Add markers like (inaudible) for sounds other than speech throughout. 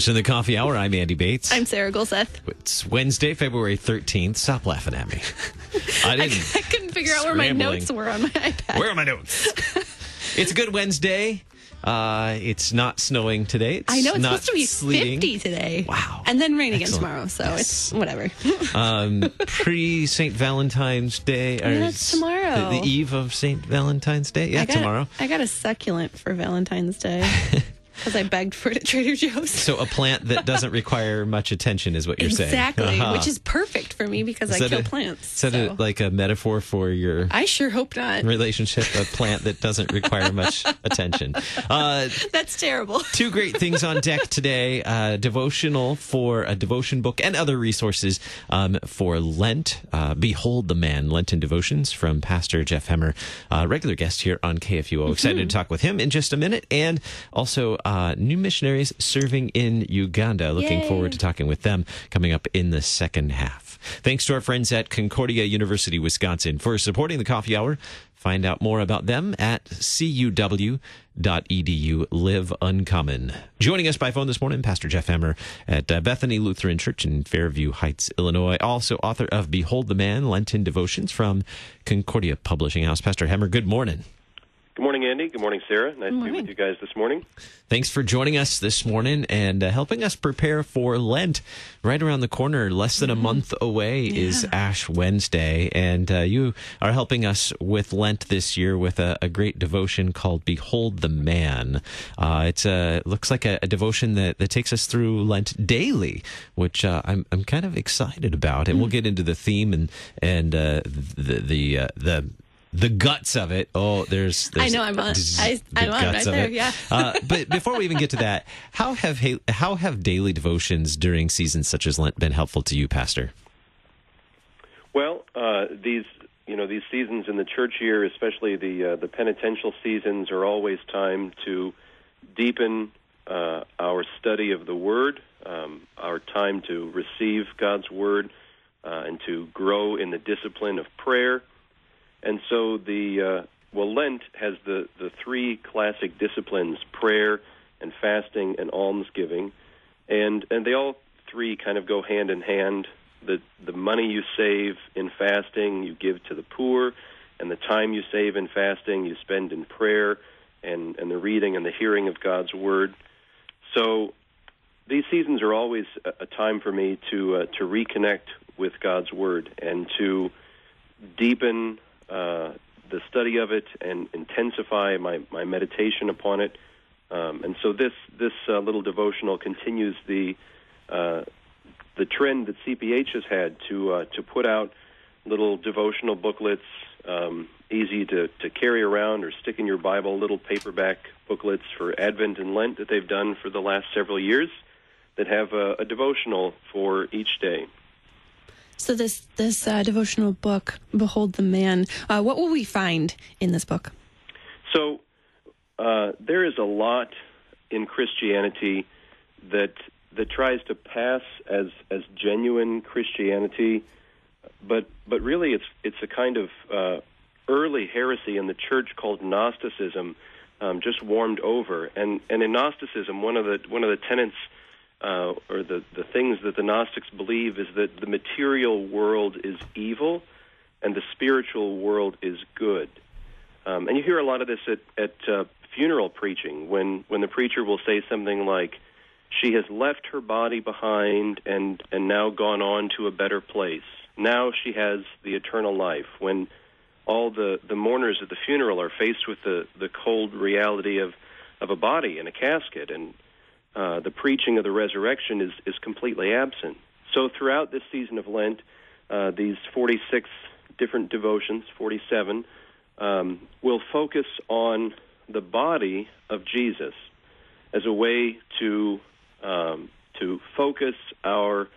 To the Coffee Hour. I'm Andy Bates. I'm Sarah Gulseth. It's Wednesday, February 13th. Stop laughing at me. (laughs) I I, didn't. (laughs) I couldn't figure out where my Scrambling. notes were on my iPad. Where are my notes? (laughs) it's a good Wednesday. Uh, it's not snowing today. It's I know it's not supposed to be sleeting. 50 today. Wow. And then rain again tomorrow, so Yes. it's whatever. Um, Pre St. Valentine's Day. or Yeah, it's tomorrow. The, the eve of St. Valentine's Day. Yeah, I got, tomorrow. I got a succulent for Valentine's Day because I begged for it at Trader Joe's. So a plant that doesn't (laughs) require much attention is what you're saying. exactly, Uh-huh. which is perfect for me because Is I kill a- plants. Is that a, so. like a metaphor for your I sure hope not. relationship? A (laughs) plant that doesn't require much attention. Uh, (laughs) That's terrible. two great things on deck today uh, devotional for a devotion book and other resources um, for lent uh, behold the man lenten devotions from pastor jeff hemmer uh, regular guest here on kfuo excited to talk with him in just a minute and also uh, new missionaries serving in uganda looking Yay. forward to talking with them coming up in the second half thanks to our friends at concordia university wisconsin for supporting the coffee hour Find out more about them at cuw.edu. Live Uncommon. Joining us by phone this morning, Pastor Jeff Hemmer at uh, Bethany Lutheran Church in Fairview Heights, Illinois. Also, author of Behold the Man Lenten Devotions from Concordia Publishing House. Pastor Hemmer, good morning. Good morning, Andy. Good morning, Sarah. Nice to be with you guys this morning. Thanks for joining us this morning and uh, helping us prepare for Lent. Right around the corner, less than a month away, is Ash Wednesday. And uh, you are helping us with Lent this year with a, a great devotion called Behold the Man. Uh, it's a, looks like a, a devotion that, that takes us through Lent daily, which uh, I'm, I'm kind of excited about. And we'll get into the theme and, and uh, the, the, uh, the, the guts of it. Oh, there's, I know, I'm on- I- I'm on right there, it. yeah. uh, but before we even get to (laughs) that, how have how have daily devotions during seasons such as Lent been helpful to you, Pastor? Well, uh, these you know these seasons in the church year, especially the uh, the penitential seasons, are always time to deepen uh, our study of the Word, um, our time to receive God's Word, uh, and to grow in the discipline of prayer. And so the uh, well, Lent has the the three classic disciplines: prayer and fasting and almsgiving, and and they all three kind of go hand in hand. The the money you save in fasting you give to the poor, and the time you save in fasting you spend in prayer and and the reading and the hearing of God's word. So these seasons are always a, time for me to uh, to reconnect with God's word and to deepen uh, the study of it and intensify my, my meditation upon it. Um, and so this this uh, little devotional continues the uh, the trend that CPH has had to uh, to put out little devotional booklets, um, easy to, to carry around or stick in your Bible, little paperback booklets for Advent and Lent that they've done for the last several years that have a, a devotional for each day. So this this uh, devotional book, Behold the Man. Uh, what will we find in this book? So uh, there is a lot in Christianity that that tries to pass as as genuine Christianity, but but really it's it's a kind of uh, early heresy in the church called Gnosticism, um, just warmed over. And and in Gnosticism, one of the one of the tenets uh, or the the things that the Gnostics believe is that the material world is evil, and the spiritual world is good. Um, and you hear a lot of this at, at uh, funeral preaching when, when the preacher will say something like, She has left her body behind and, and now gone on to a better place. Now she has the eternal life. When all the, the mourners at the funeral are faced with the, the cold reality of, of a body in a casket, and uh, the preaching of the resurrection is, is completely absent. So throughout this season of Lent, uh, these 46 different devotions, 47, um, will focus on the body of Jesus as a way to um, to focus our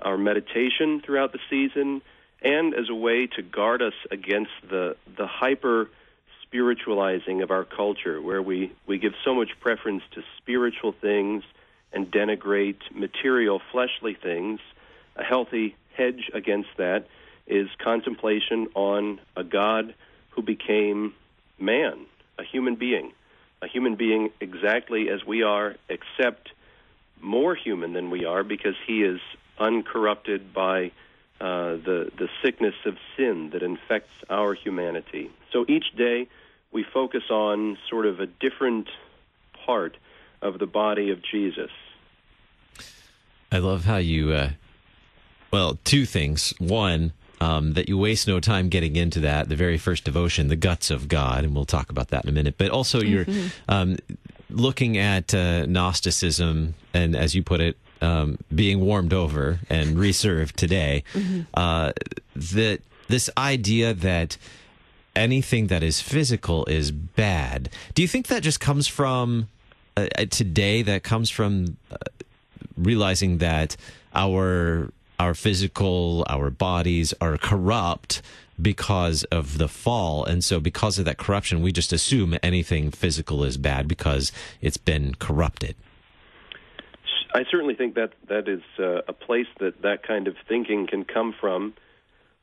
our meditation throughout the season, and as a way to guard us against the the hyper spiritualizing of our culture, where we, we give so much preference to spiritual things and denigrate material, fleshly things. A healthy hedge against that is contemplation on a God who became man, a human being, a human being exactly as we are, except more human than we are because he is uncorrupted by uh, the the sickness of sin that infects our humanity. So each day we focus on sort of a different part of the body of Jesus. I love how you, uh, well, two things. One, um, that you waste no time getting into that, the very first devotion, the guts of God, and we'll talk about that in a minute. But also, you're um, looking at uh, Gnosticism, and as you put it, um, being warmed over and reserved today. Uh, that this idea that anything that is physical is bad. Do you think that just comes from uh, uh, today? That comes from uh, realizing that our our physical, our bodies are corrupt because of the fall, and so because of that corruption, we just assume anything physical is bad because it's been corrupted. I certainly think that that is uh, a place that that kind of thinking can come from.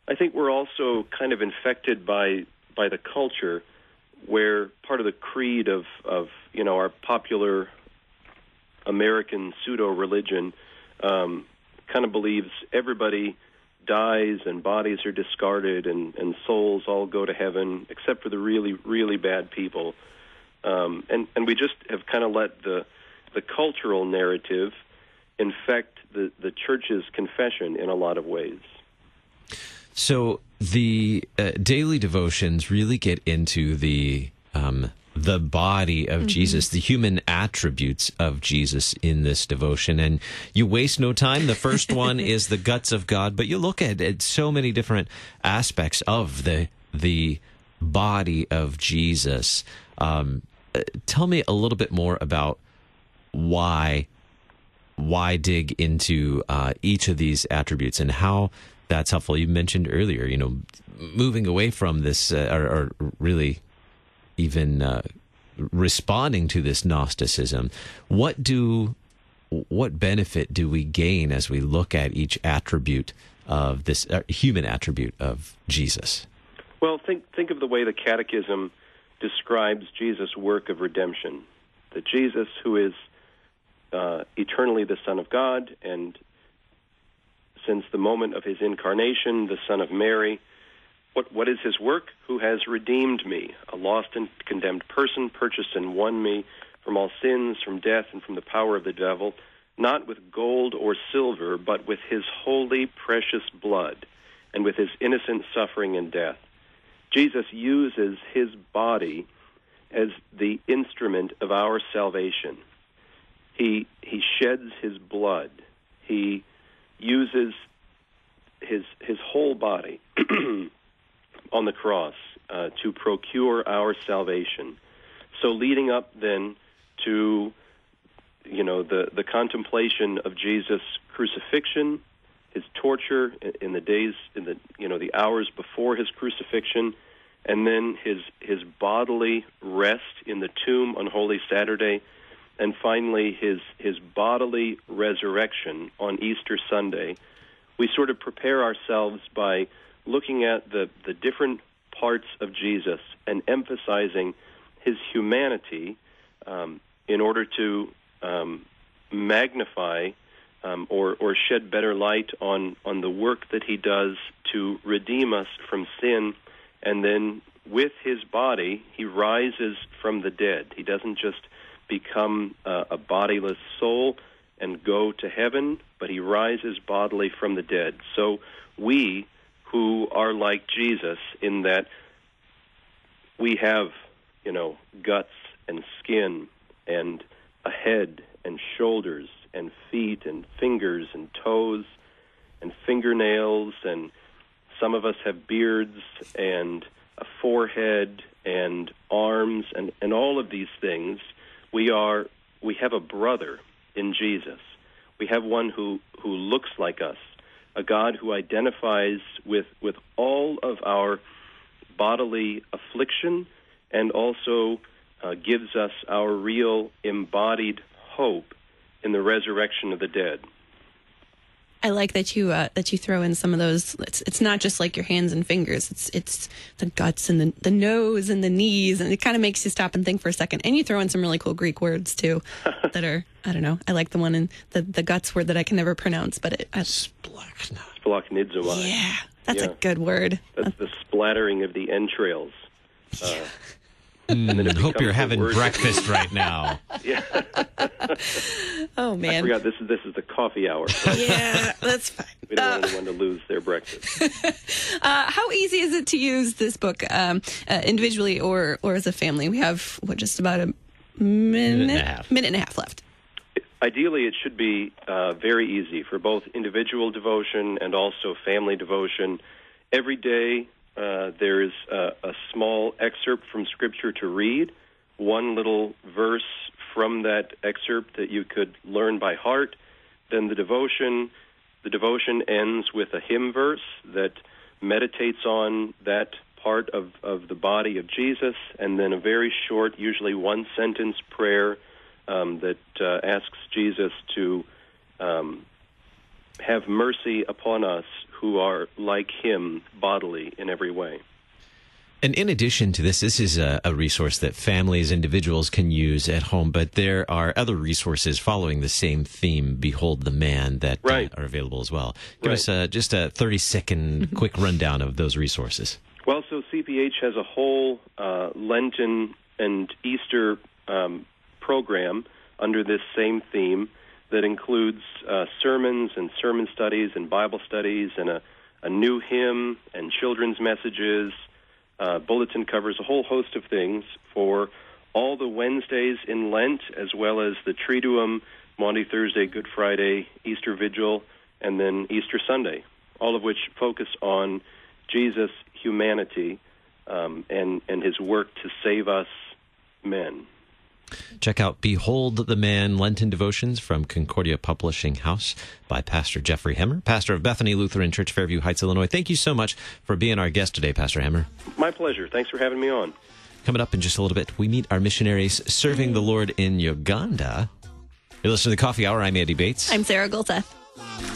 I think we're also kind of infected by by the culture, where part of the creed of of you know our popular American pseudo religion um, kind of believes everybody dies and bodies are discarded and and souls all go to heaven except for the really really bad people, um, and and we just have kind of let the the cultural narrative infect the, the church's confession in a lot of ways. So the uh, daily devotions really get into the um, the body of Jesus, the human attributes of Jesus in this devotion, and you waste no time. The first (laughs) one is the guts of God, but you look at, at so many different aspects of the the body of Jesus. Um, uh, tell me a little bit more about why why dig into uh, each of these attributes and how that's helpful. You mentioned earlier, you know, moving away from this, uh, or, or, really even uh, responding to this Gnosticism. What do what benefit do we gain as we look at each attribute of this uh, human attribute of Jesus? Well, think think of the way the Catechism describes Jesus' work of redemption. That Jesus, who is uh, eternally the Son of God, and since the moment of his incarnation, the Son of Mary. What, what is his work? Who has redeemed me, a lost and condemned person, purchased and won me from all sins, from death, and from the power of the devil, not with gold or silver, but with his holy, precious blood, and with his innocent suffering and death. Jesus uses his body as the instrument of our salvation. He he sheds his blood. He uses his his whole body (clears throat) on the cross uh, to procure our salvation. So leading up then to you know the the contemplation of Jesus' crucifixion, his torture in the days in the you know the hours before his crucifixion, and then his his bodily rest in the tomb on Holy Saturday and finally his his bodily resurrection on Easter Sunday, we sort of prepare ourselves by looking at the the different parts of Jesus and emphasizing his humanity um, in order to um, magnify um, or or shed better light on on the work that he does to redeem us from sin, and then with his body he rises from the dead. He doesn't just become uh, a bodiless soul and go to heaven, but he rises bodily from the dead. So we who are like Jesus in that we have, you know, guts and skin and a head and shoulders and feet and fingers and toes and fingernails and some of us have beards and a forehead and arms and, and all of these things we are we have a brother in Jesus. We have one who who looks like us, a God who identifies with with all of our bodily affliction and also uh, gives us our real embodied hope in the resurrection of the dead. I like that you uh, that you throw in some of those. It's it's not just like your hands and fingers. It's it's the guts and the the nose and the knees, and it kind of makes you stop and think for a second. And you throw in some really cool Greek words too, (laughs) that are I don't know. I like the one in the the guts word that I can never pronounce, but it. I, Splanchna. Splanchnizomai. yeah, that's a good word. That's the splattering of the entrails. Uh, (laughs) and then I hope you're having breakfast right now. (laughs) Oh I man, forgot this is this is the coffee hour. So (laughs) yeah, that's fine. (laughs) we don't want anyone to lose their breakfast. (laughs) Uh, how easy is it to use this book um, uh, individually or or as a family? We have what just about a minute, and a half. minute and a half left. Ideally, it should be uh, very easy for both individual devotion and also family devotion. Every day, uh, there is a, a small excerpt from Scripture to read, one little verse from that excerpt that you could learn by heart. Then the devotion, the devotion ends with a hymn verse that meditates on that part of, of the body of Jesus, and then a very short, usually one sentence prayer um, that uh, asks Jesus to um, have mercy upon us who are like him bodily in every way. And in addition to this, this is a, a resource that families, individuals can use at home, but there are other resources following the same theme, Behold the Man, that uh, are available as well. Give Right. us uh, just a 30 second (laughs) quick rundown of those resources. Well, so CPH has a whole uh, Lenten and Easter um, program under this same theme that includes uh, sermons and sermon studies and Bible studies and a, a new hymn and children's messages. Uh, bulletin covers a whole host of things for all the Wednesdays in Lent, as well as the Triduum, Maundy Thursday, Good Friday, Easter Vigil, and then Easter Sunday, all of which focus on Jesus' humanity um, and, and his work to save us men. Check out Behold the Man Lenten Devotions from Concordia Publishing House by Pastor Jeffery Hemmer, pastor of Bethany Lutheran Church, Fairview Heights, Illinois. Thank you so much for being our guest today, Pastor Hemmer. My pleasure. Thanks for having me on. Coming up in just a little bit, we meet our missionaries serving the Lord in Uganda. You're listening to the Coffee Hour. I'm Andy Bates. I'm Sarah Gulseth. Thank